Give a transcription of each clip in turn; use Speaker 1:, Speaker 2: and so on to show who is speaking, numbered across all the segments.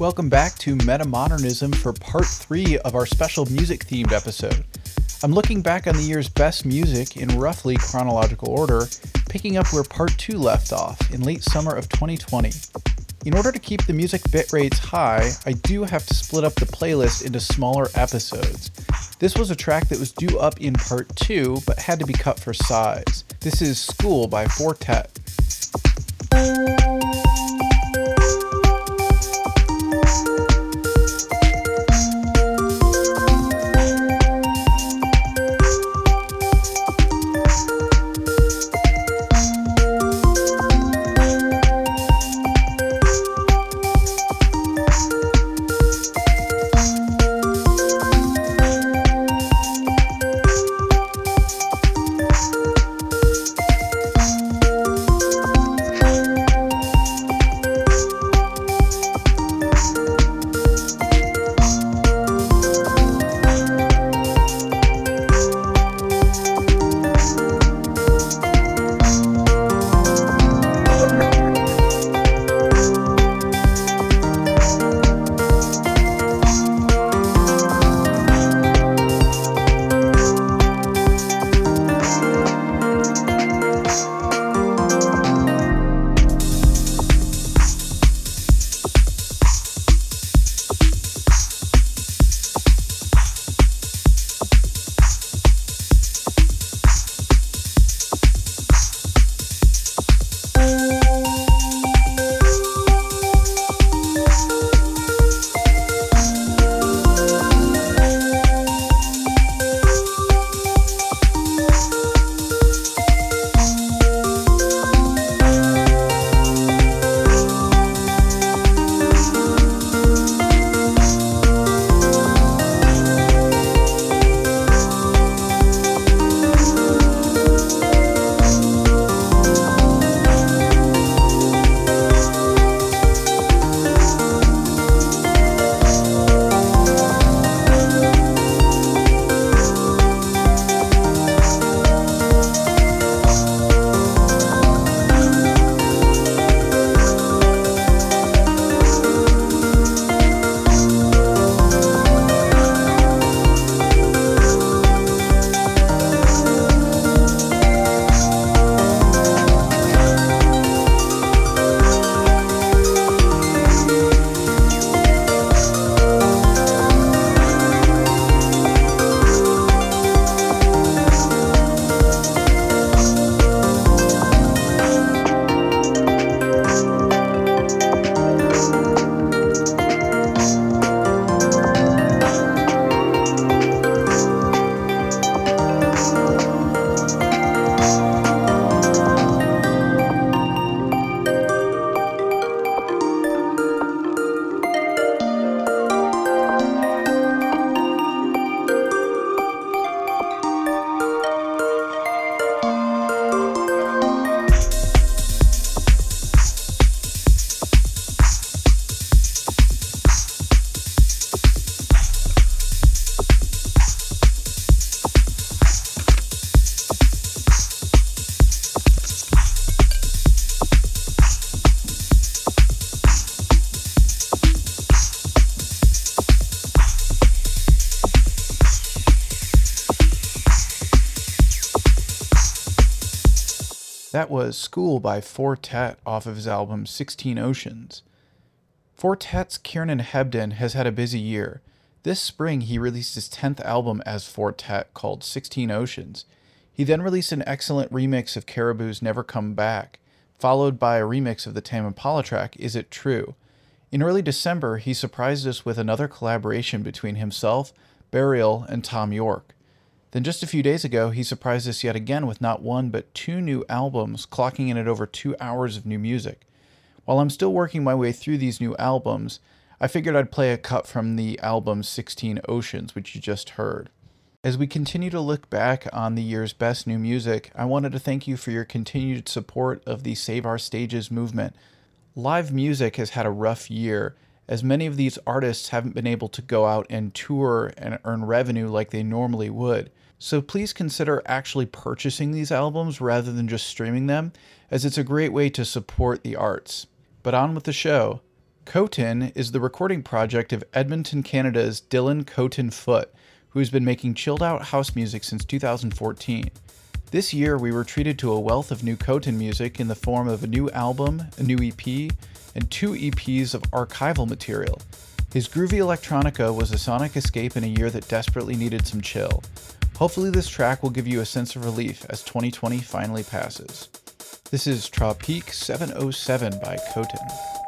Speaker 1: Welcome back to Metamodernism for part three of our special music themed episode. I'm looking back on the year's best music in roughly chronological order, picking up where part two left off in late summer of 2020. In order to keep the music bit rates high, I do have to split up the playlist into smaller episodes. This was a track that was due up in part two, but had to be cut for size. This is School by Four School by Four Tet off of his album 16 Oceans. Four Tet's Kieran Hebden has had a busy year. This spring, he released his 10th album as Four Tet called 16 Oceans. He then released an excellent remix of Caribou's Never Come Back, followed by a remix of the Tame Impala track Is It True. In early December, he surprised us with another collaboration between himself, Burial, and Thom Yorke. Then just a few days ago, he surprised us yet again with not one but two new albums, clocking in at over two hours of new music. While I'm still working my way through these new albums, I figured I'd play a cut from the album 16 Oceans, which you just heard. As we continue to look back on the year's best new music, I wanted to thank you for your continued support of the Save Our Stages movement. Live music has had a rough year, as many of these artists haven't been able to go out and tour and earn revenue like they normally would. So please consider actually purchasing these albums rather than just streaming them, as it's a great way to support the arts. But on with the show. Cotin is the recording project of Edmonton, Canada's Dylan Cotin Foote, who has been making chilled out house music since 2014. This year, we were treated to a wealth of new Cotin music in the form of a new album, a new EP, and two EPs of archival material. His groovy electronica was a sonic escape in a year that desperately needed some chill. Hopefully, this track will give you a sense of relief as 2020 finally passes. This is Tropique 707 by Cotin.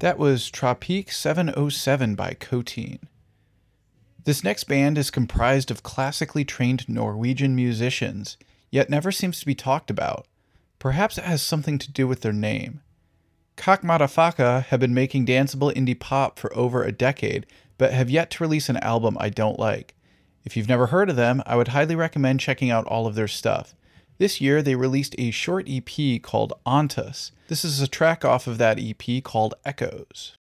Speaker 2: That was Tropique 707 by Cotin. This next band is comprised of classically trained Norwegian musicians, yet never seems to be talked about. Perhaps it has something to do with their name. Kakkmaddafakka have been making danceable indie pop for over a decade, but have yet to release an album I don't like. If you've never heard of them, I would highly recommend checking out all of their stuff. This year, they released a short EP called Ontus. This is a track off of that EP called Echoes.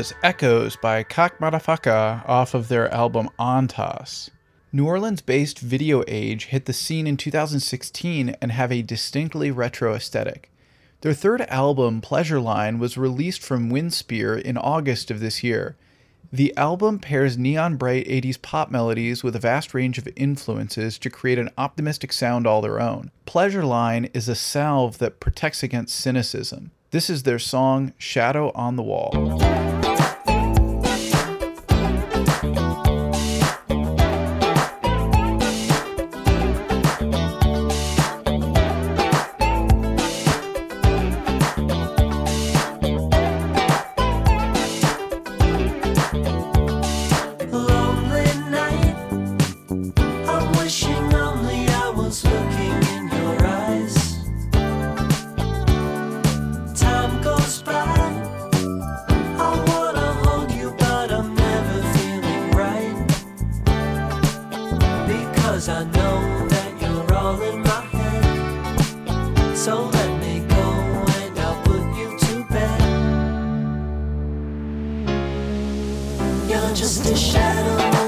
Speaker 2: Was Echoes by Kakkmaddafakka off of their album Ontas. New Orleans based Video Age hit the scene in 2016 and have a distinctly retro aesthetic. Their third album, Pleasure Line, was released from Winspear in August of this year. The album pairs neon bright 80s pop melodies with a vast range of influences to create an optimistic sound all their own. Pleasure Line is a salve that protects against cynicism. This is their song Shadow on the Wall. Cause I know that you're all in my head. So let me go and I'll put you to bed. You're just a shadow.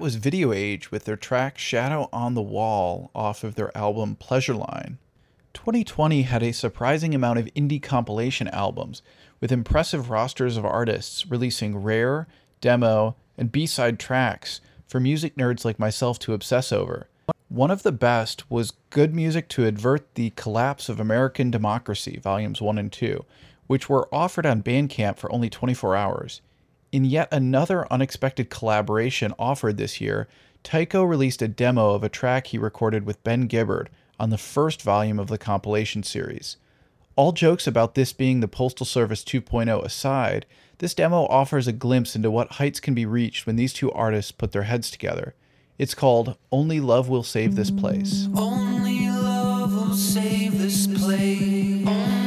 Speaker 2: Was Video Age with their track Shadow on the Wall off of their album Pleasure Line. 2020 had a surprising amount of indie compilation albums, with impressive rosters of artists releasing rare, demo, and B side tracks for music nerds like myself to obsess over. One of the best was Good Music to Advert the Collapse of American Democracy, Volumes 1 and 2, which were offered on Bandcamp for only 24 hours. In yet another unexpected collaboration offered this year, Tycho released a demo of a track he recorded with Ben Gibbard on the first volume of the compilation series. All jokes about this being the Postal Service 2.0 aside, this demo offers a glimpse into what heights can be reached when these two artists put their heads together. It's called Only Love Will Save This Place.
Speaker 3: Only love will save this place. Only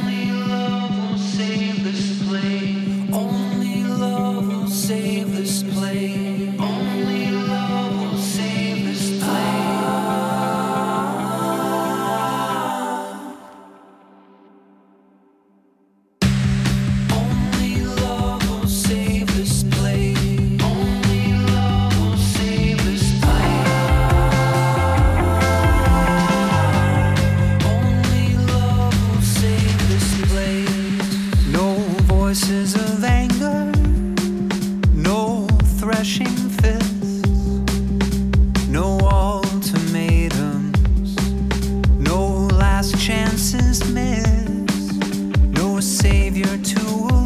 Speaker 3: to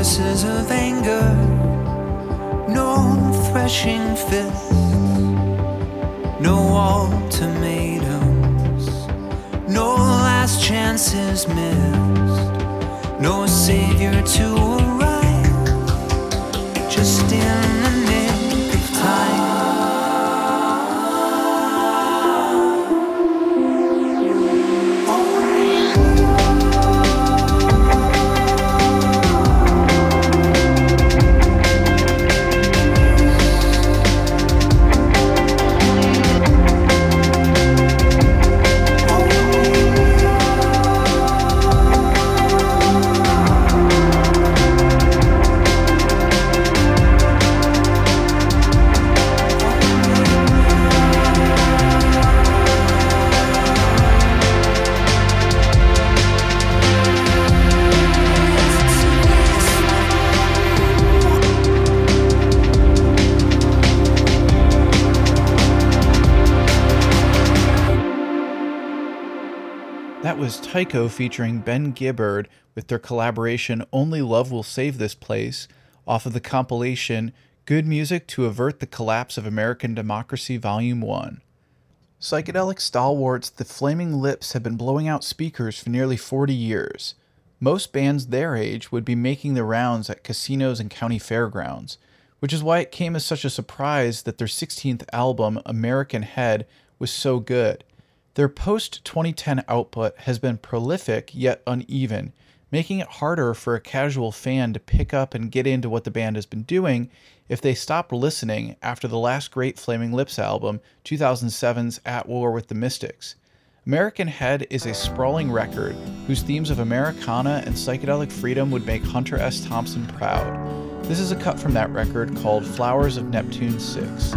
Speaker 3: voices of anger, no threshing fist, no ultimatums, no last chances missed, no savior to
Speaker 1: was Tycho featuring Ben Gibbard with their collaboration Only Love Will Save This Place off of the compilation Good Music to Avert the Collapse of American Democracy Volume 1. Psychedelic stalwarts The Flaming Lips have been blowing out speakers for nearly 40 years. Most bands their age would be making the rounds at casinos and county fairgrounds, which is why it came as such a surprise that their 16th album, American Head, was so good. Their post 2010 output has been prolific yet uneven, making it harder for a casual fan to pick up and get into what the band has been doing if they stopped listening after the last great Flaming Lips album, 2007's At War with the Mystics. American Head is a sprawling record whose themes of Americana and psychedelic freedom would make Hunter S. Thompson proud. This is a cut from that record called Flowers of Neptune 6.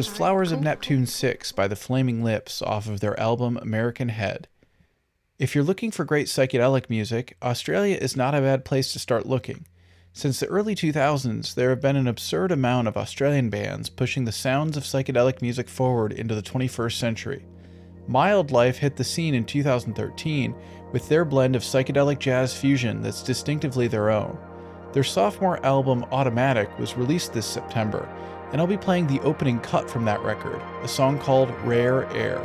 Speaker 1: Was Flowers of Neptune 6 by the Flaming Lips off of their album American Head. If you're looking for great psychedelic music, Australia is not a bad place to start looking. Since the early 2000s, there have been an absurd amount of Australian bands pushing the sounds of psychedelic music forward into the 21st century. Mildlife hit the scene in 2013 with their blend of psychedelic jazz fusion that's distinctively their own. Their sophomore album Automatic was released this September, and I'll be playing the opening cut from that record, a song called Rare Air.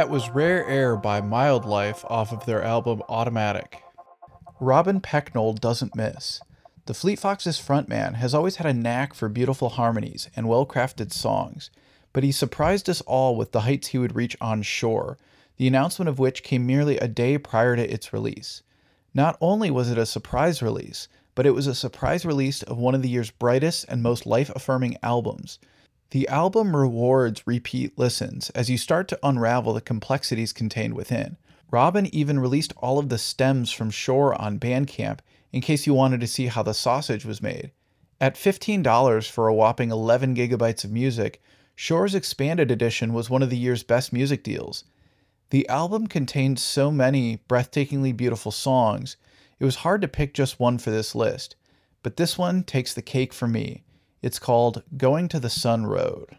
Speaker 3: That was Rare Air by Mildlife off of their album Automatic. Robin Pecknold doesn't miss. The Fleet Foxes frontman has always had a knack for beautiful harmonies and well crafted songs, but he surprised us all with the heights he would reach on Shore, the announcement of which came merely a day prior to its release. Not only was it a surprise release, but it was a surprise release of one of the year's brightest and most life affirming albums. The album rewards repeat listens as you start to unravel the complexities contained within. Robin even released all of the stems from Shore on Bandcamp in case you wanted to see how the sausage was made. At $15 for a whopping 11 gigabytes of music, Shore's Expanded Edition was one of the year's best music deals. The album contained so many breathtakingly beautiful songs, it was hard to pick just one for this list, but this one takes the cake for me. It's called Going to the Sun Road.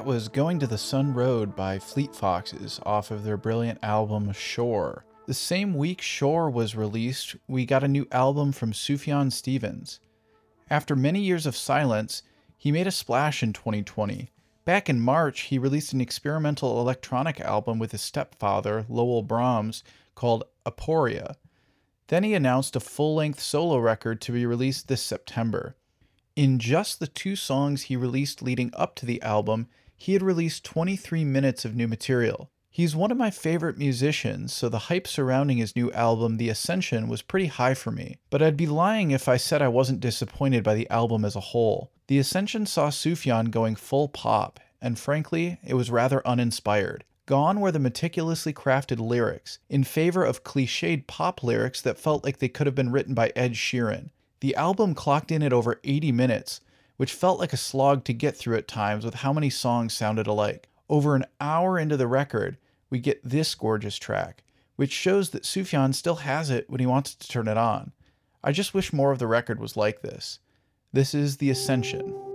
Speaker 1: That
Speaker 3: was Going to the Sun Road by Fleet Foxes off of their brilliant album Shore. The same week Shore was released, we got a new album from Sufjan Stevens. After many years of silence, he made a splash in 2020. Back in March, he released an experimental electronic album with his stepfather, Lowell Brams, called Aporia. Then he announced a full length solo record to be released this September.
Speaker 1: In just the two songs he released leading up to the album, he had released 23 minutes of new material. He's one of my favorite musicians, so the hype surrounding his new album, The Ascension, was pretty high for me. But I'd be lying if I said I wasn't disappointed by the album as a whole. The Ascension saw Sufjan going full pop, and frankly, it was rather uninspired. Gone were the meticulously crafted lyrics, in favor of cliched pop lyrics that felt like they could have been written by Ed Sheeran. The album clocked in at over 80 minutes, which felt like a slog to get through at times with how many songs sounded alike. Over an hour into the record, we get this gorgeous track, which shows that Sufjan still has it when he wants to turn it on. I just wish more of the record was like this. This is
Speaker 4: The Ascension.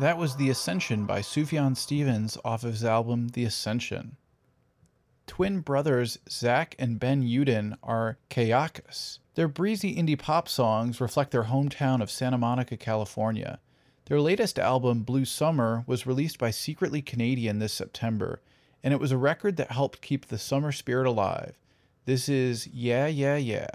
Speaker 4: That was
Speaker 3: The Ascension by Sufjan Stevens off of his album The Ascension. Twin brothers Zach and Ben Uden are Kayakis. Their breezy indie pop songs reflect their hometown of Santa Monica, California. Their latest album, Blue Summer, was released by Secretly Canadian this September, and it was a record that helped keep the summer spirit alive. This is Yeah, Yeah, Yeah.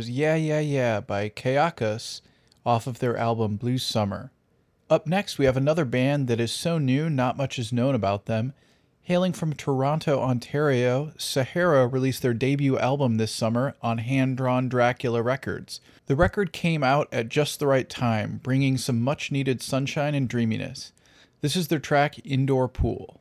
Speaker 3: Was Yeah Yeah Yeah by Kayakos off of their album Blue Summer. Up next, we have another band that is so new not much is known about them. Hailing from Toronto, Ontario, Sahara released their debut album this summer on Hand Drawn Dracula Records. The record came out at just the right time, bringing some much needed sunshine and dreaminess. This is their track Indoor Pool.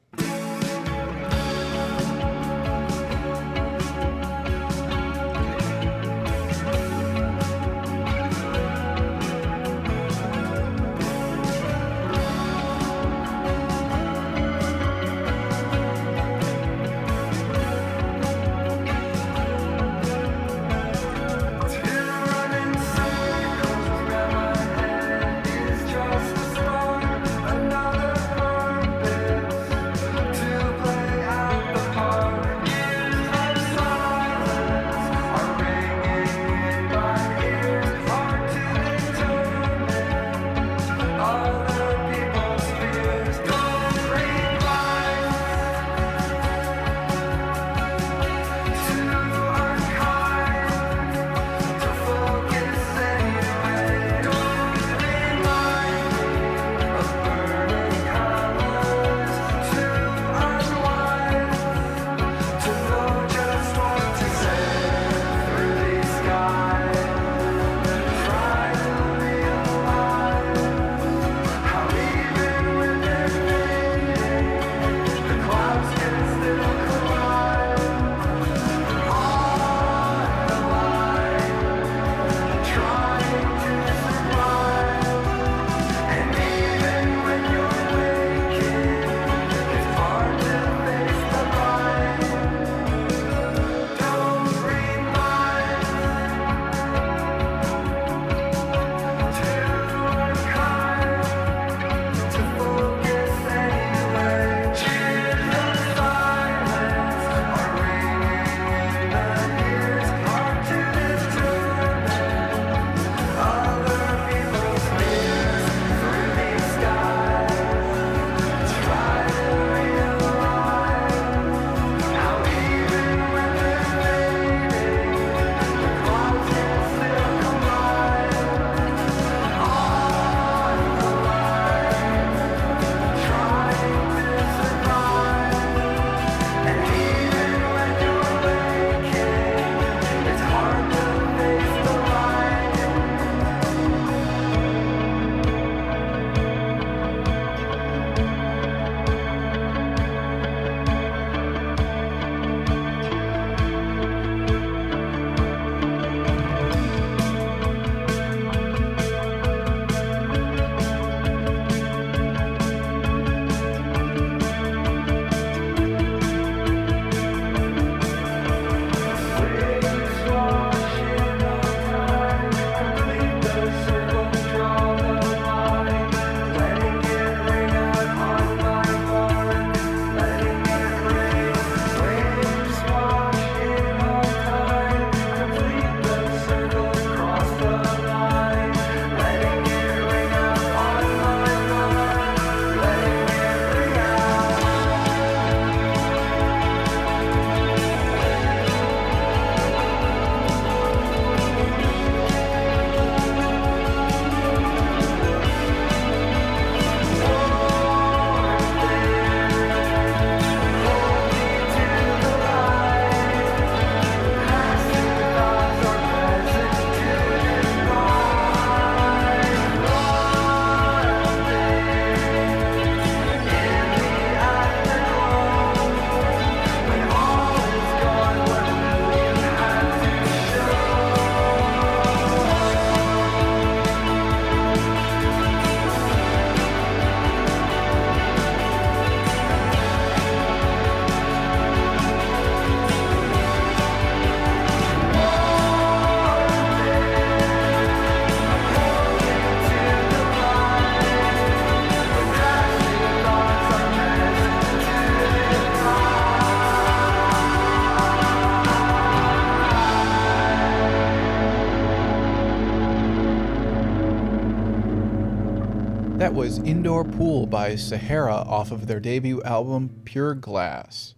Speaker 1: By Sahara off of their debut album Pure Glass.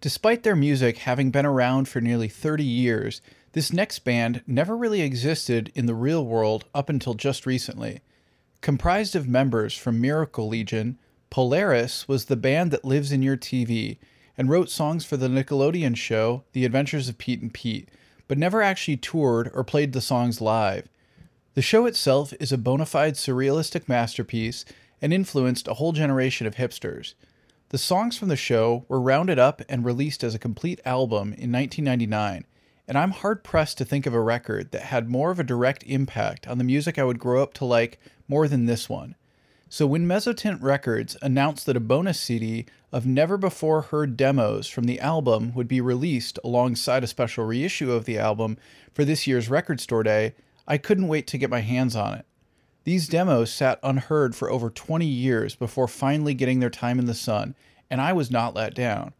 Speaker 1: Despite their music having been around for nearly 30 years, this next band never really existed in the real world up until just recently. Comprised of members from Miracle Legion, Polaris was the band that lives in your TV and wrote songs for the Nickelodeon show The Adventures of Pete and Pete, but never actually toured or played the songs live. The show itself is a bona fide surrealistic masterpiece and influenced a whole generation of hipsters. The songs from the show were rounded up and released as a complete album in 1999, and I'm hard pressed to think of a record that had more of a direct impact on the music I would grow up to like more than this one. So when Mezzotint Records announced that a bonus CD of never before heard demos from the album would be released alongside a special reissue of the album for this year's Record Store Day, I couldn't wait to get my hands on it. These demos sat unheard for over 20 years before finally getting their time in the sun, and I was not let down.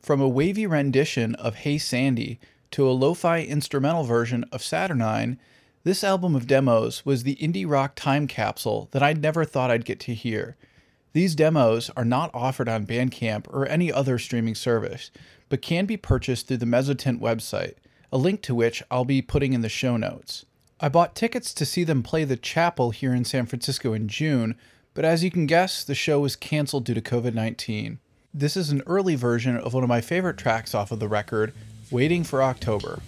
Speaker 1: From a wavy rendition of Hey Sandy to a lo fi instrumental version of Saturnine, this album of demos was the indie rock time capsule that I never thought I'd get to hear. These demos are not offered on Bandcamp or any other streaming service, but can be purchased through the Mezzotint website, a link to which I'll be putting in the show notes. I bought tickets to see them play the Chapel here in San Francisco in June, but as you can guess, the show was canceled due to COVID 19. This is an early version of one of my favorite tracks off of the record, Waiting for October.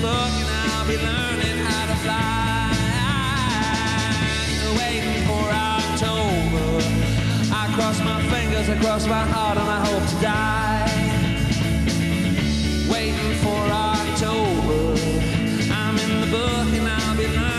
Speaker 5: Book and I'll be learning how to fly. Waiting for October. I cross my fingers, I cross my heart, and I hope to die. Waiting for October. I'm in the book and I'll be learning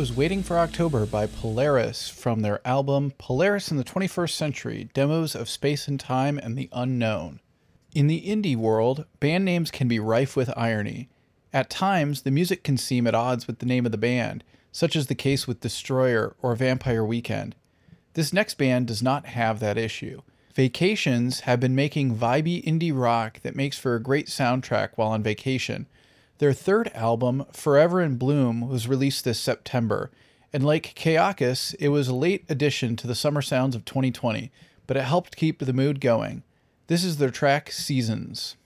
Speaker 4: was Waiting for October by Polaris from their album Polaris in the 21st Century Demos of Space and Time and the Unknown. In the indie world, band names can be rife with irony. At times, the music can seem at odds with the name of the band, such as the case with Destroyer or Vampire Weekend. This next band does not have that issue. Vacations have been making vibey indie rock that makes for a great soundtrack while on vacation. Their third album, Forever in Bloom, was released this September, and like Kayakis, it was a late addition to the summer sounds of 2020, but it helped keep the mood going. This is their track Seasons.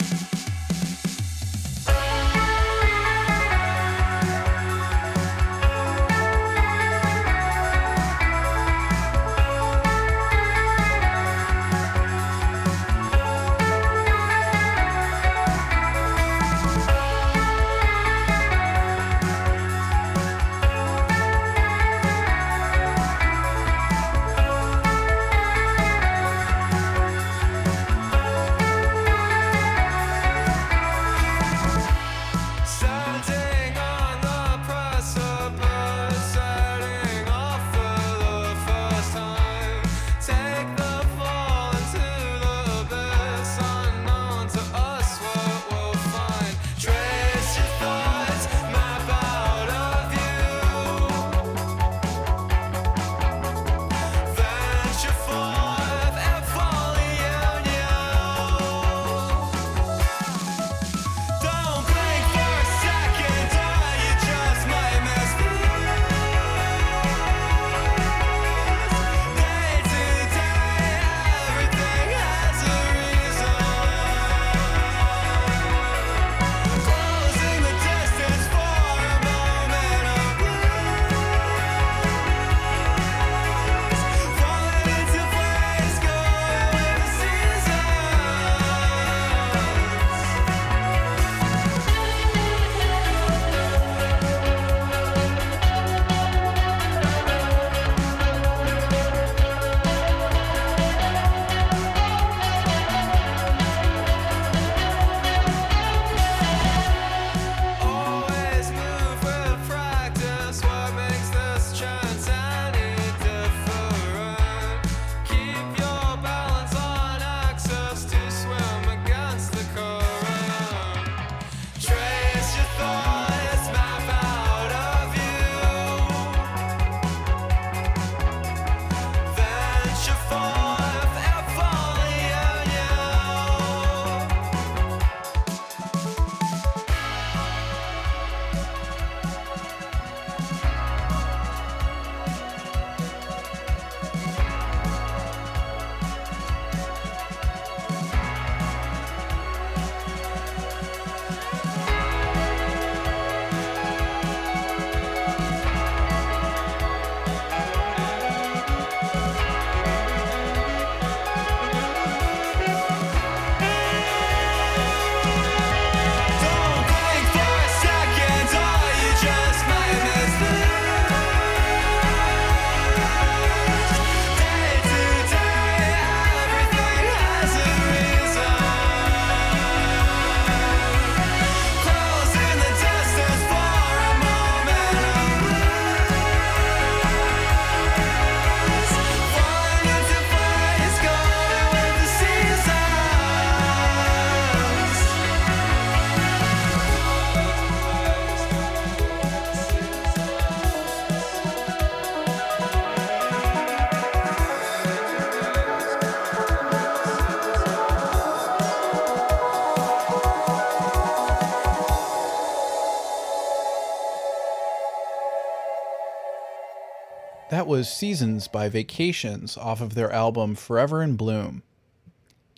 Speaker 4: That was Seasons by Vacations off of their album Forever in Bloom.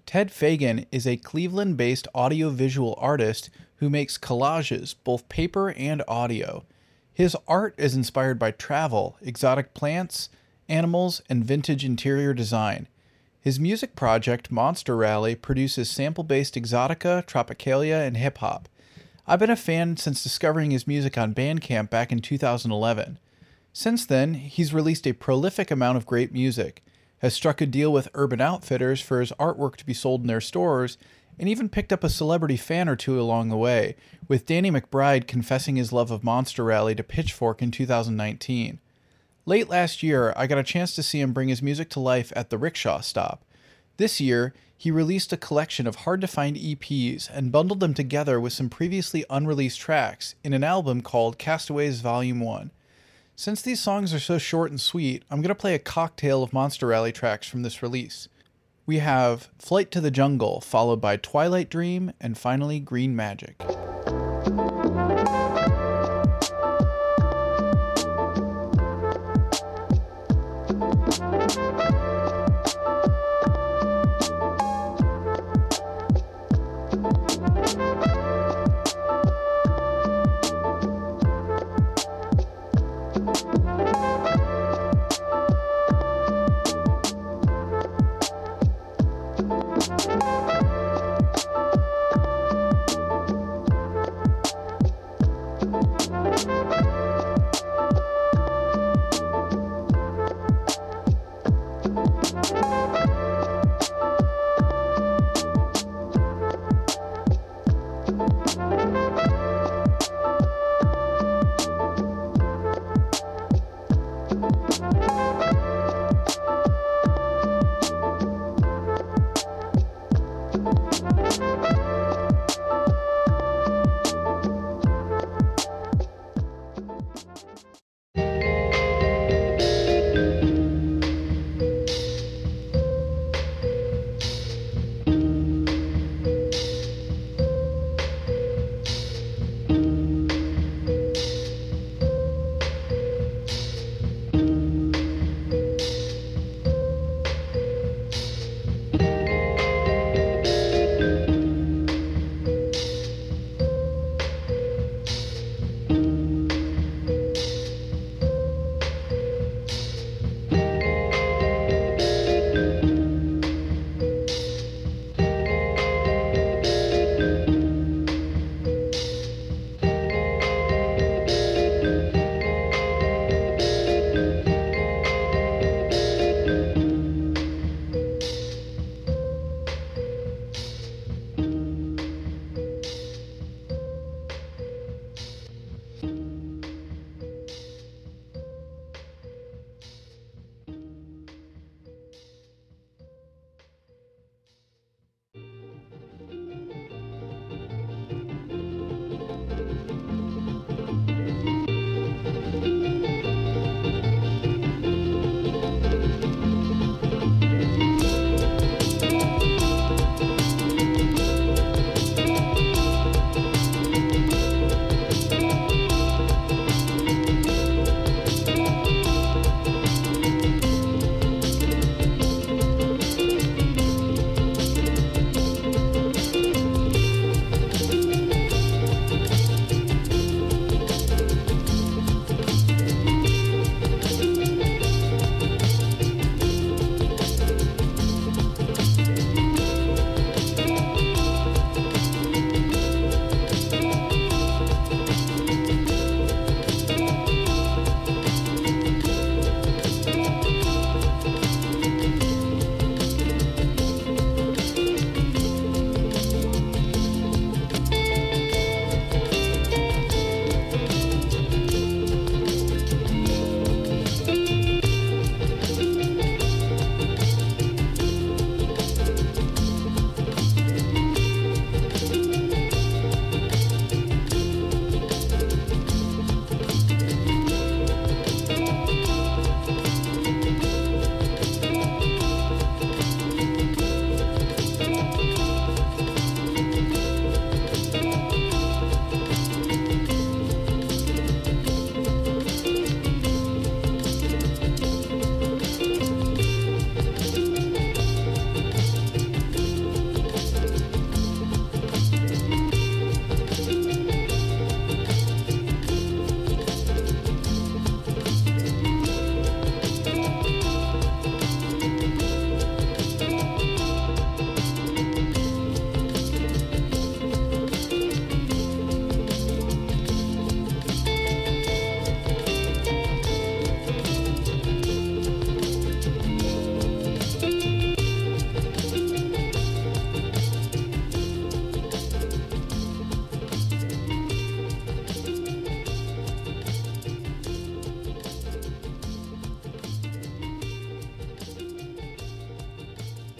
Speaker 4: Ted Feighan is a Cleveland based audiovisual artist who makes collages, both paper and audio. His art is inspired by travel, exotic plants, animals, and vintage interior design. His music project, Monster Rally, produces sample based exotica, tropicalia, and hip hop. I've been a fan since discovering his music on Bandcamp back in 2011. Since then, he's released a prolific amount of great music, has struck a deal with Urban Outfitters for his artwork to be sold in their stores,
Speaker 1: and even picked up a celebrity fan or two along the way, with Danny McBride confessing his love of Monster Rally to Pitchfork in 2019. Late last year, I got a chance to see him bring his music to life at the Rickshaw Stop. This year, he released a collection of hard to find EPs and bundled them together with some previously unreleased tracks in an album called Castaways Volume 1. Since these songs are so short and sweet, I'm going to play a cocktail of Monster Rally tracks from this release. We have Flight to the Jungle, followed by Twilight Dream, and finally Green Magic.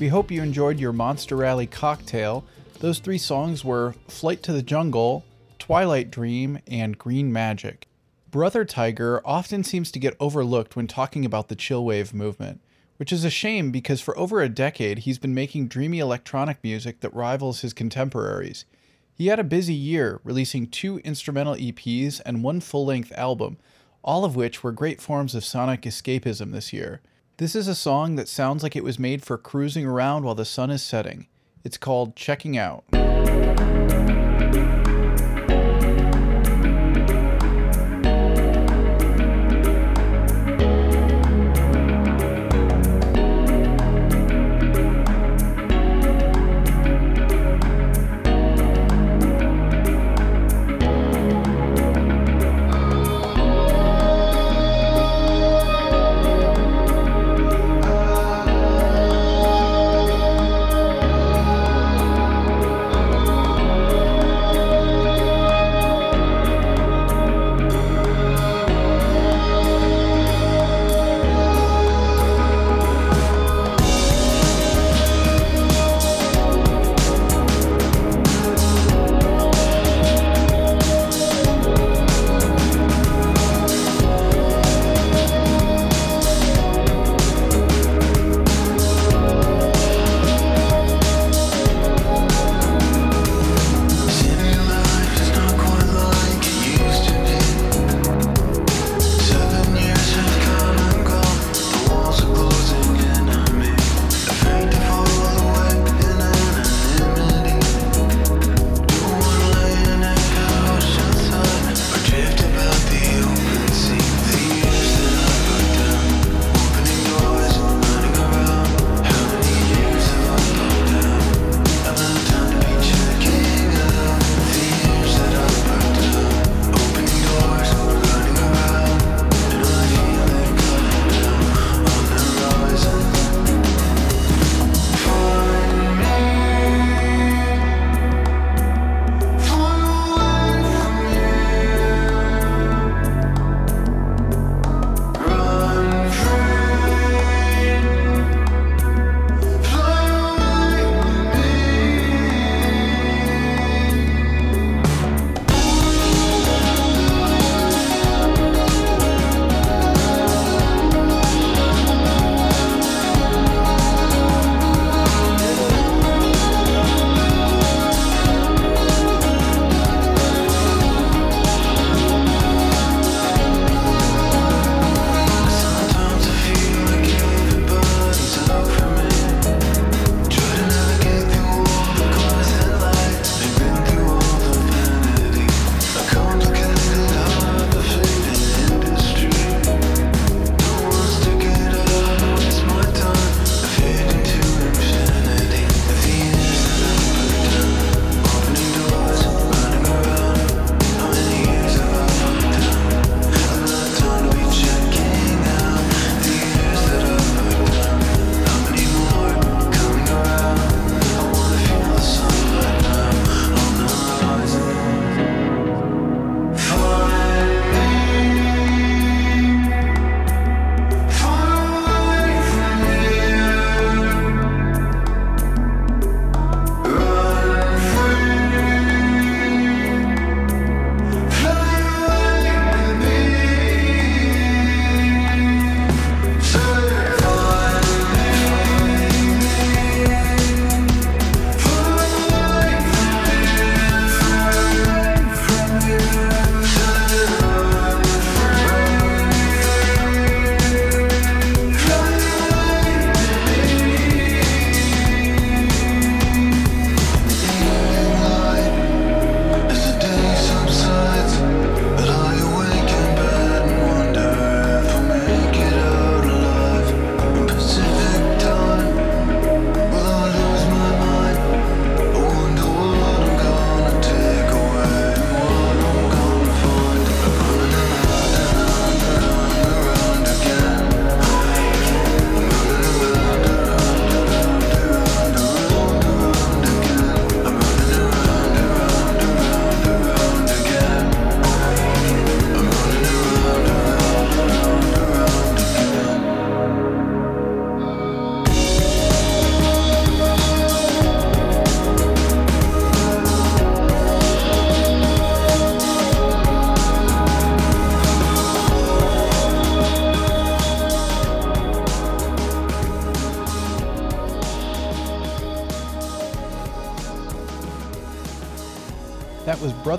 Speaker 1: We hope you enjoyed your Monster Rally cocktail. Those three songs were Flight to the Jungle, Twilight Dream, and Green Magic. Brother Tiger often seems to get overlooked when talking about the chillwave movement, which is a shame because for over a decade he's been making dreamy electronic music that rivals his contemporaries. He had a busy year, releasing two instrumental EPs and one full length album, all of which were great forms of sonic escapism this year. This is a song that sounds like it was made for cruising around while the sun is setting. It's called Checking Out.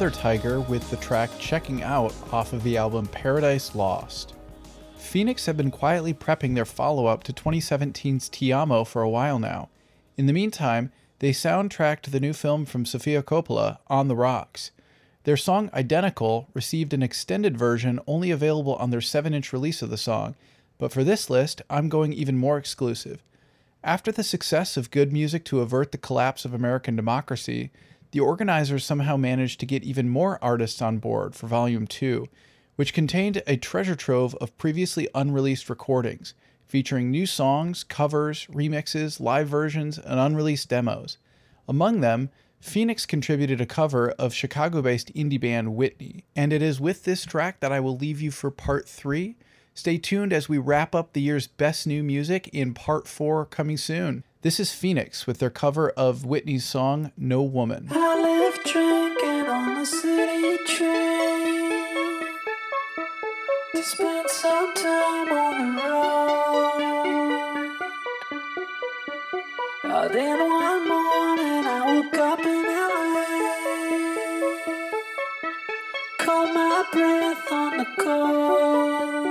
Speaker 1: Tiger with the track Checking Out off of the album Paradise Lost. Phoenix have been quietly prepping their follow up to 2017's Ti Amo for a while now. In the meantime, they soundtracked the new film from Sofia Coppola, On the Rocks. Their song Identical received an extended version only available on their 7 inch release of the song, but for this list, I'm going even more exclusive. After the success of good music to avert the collapse of American democracy, the organizers somehow managed to get even more artists on board for Volume 2, which contained a treasure trove of previously unreleased recordings, featuring new songs, covers, remixes, live versions, and unreleased demos. Among them, Phoenix contributed a cover of Chicago based indie band Whitney, and it is with this track that I will leave you for part 3. Stay tuned as we wrap up the year's best new music in part 4 coming soon. This is Phoenix with their cover of Whitney's song No Woman.
Speaker 2: I left drinking on the city train to spend some time on the road. Uh, then one morning I woke up in LA. Caught my breath on the coast.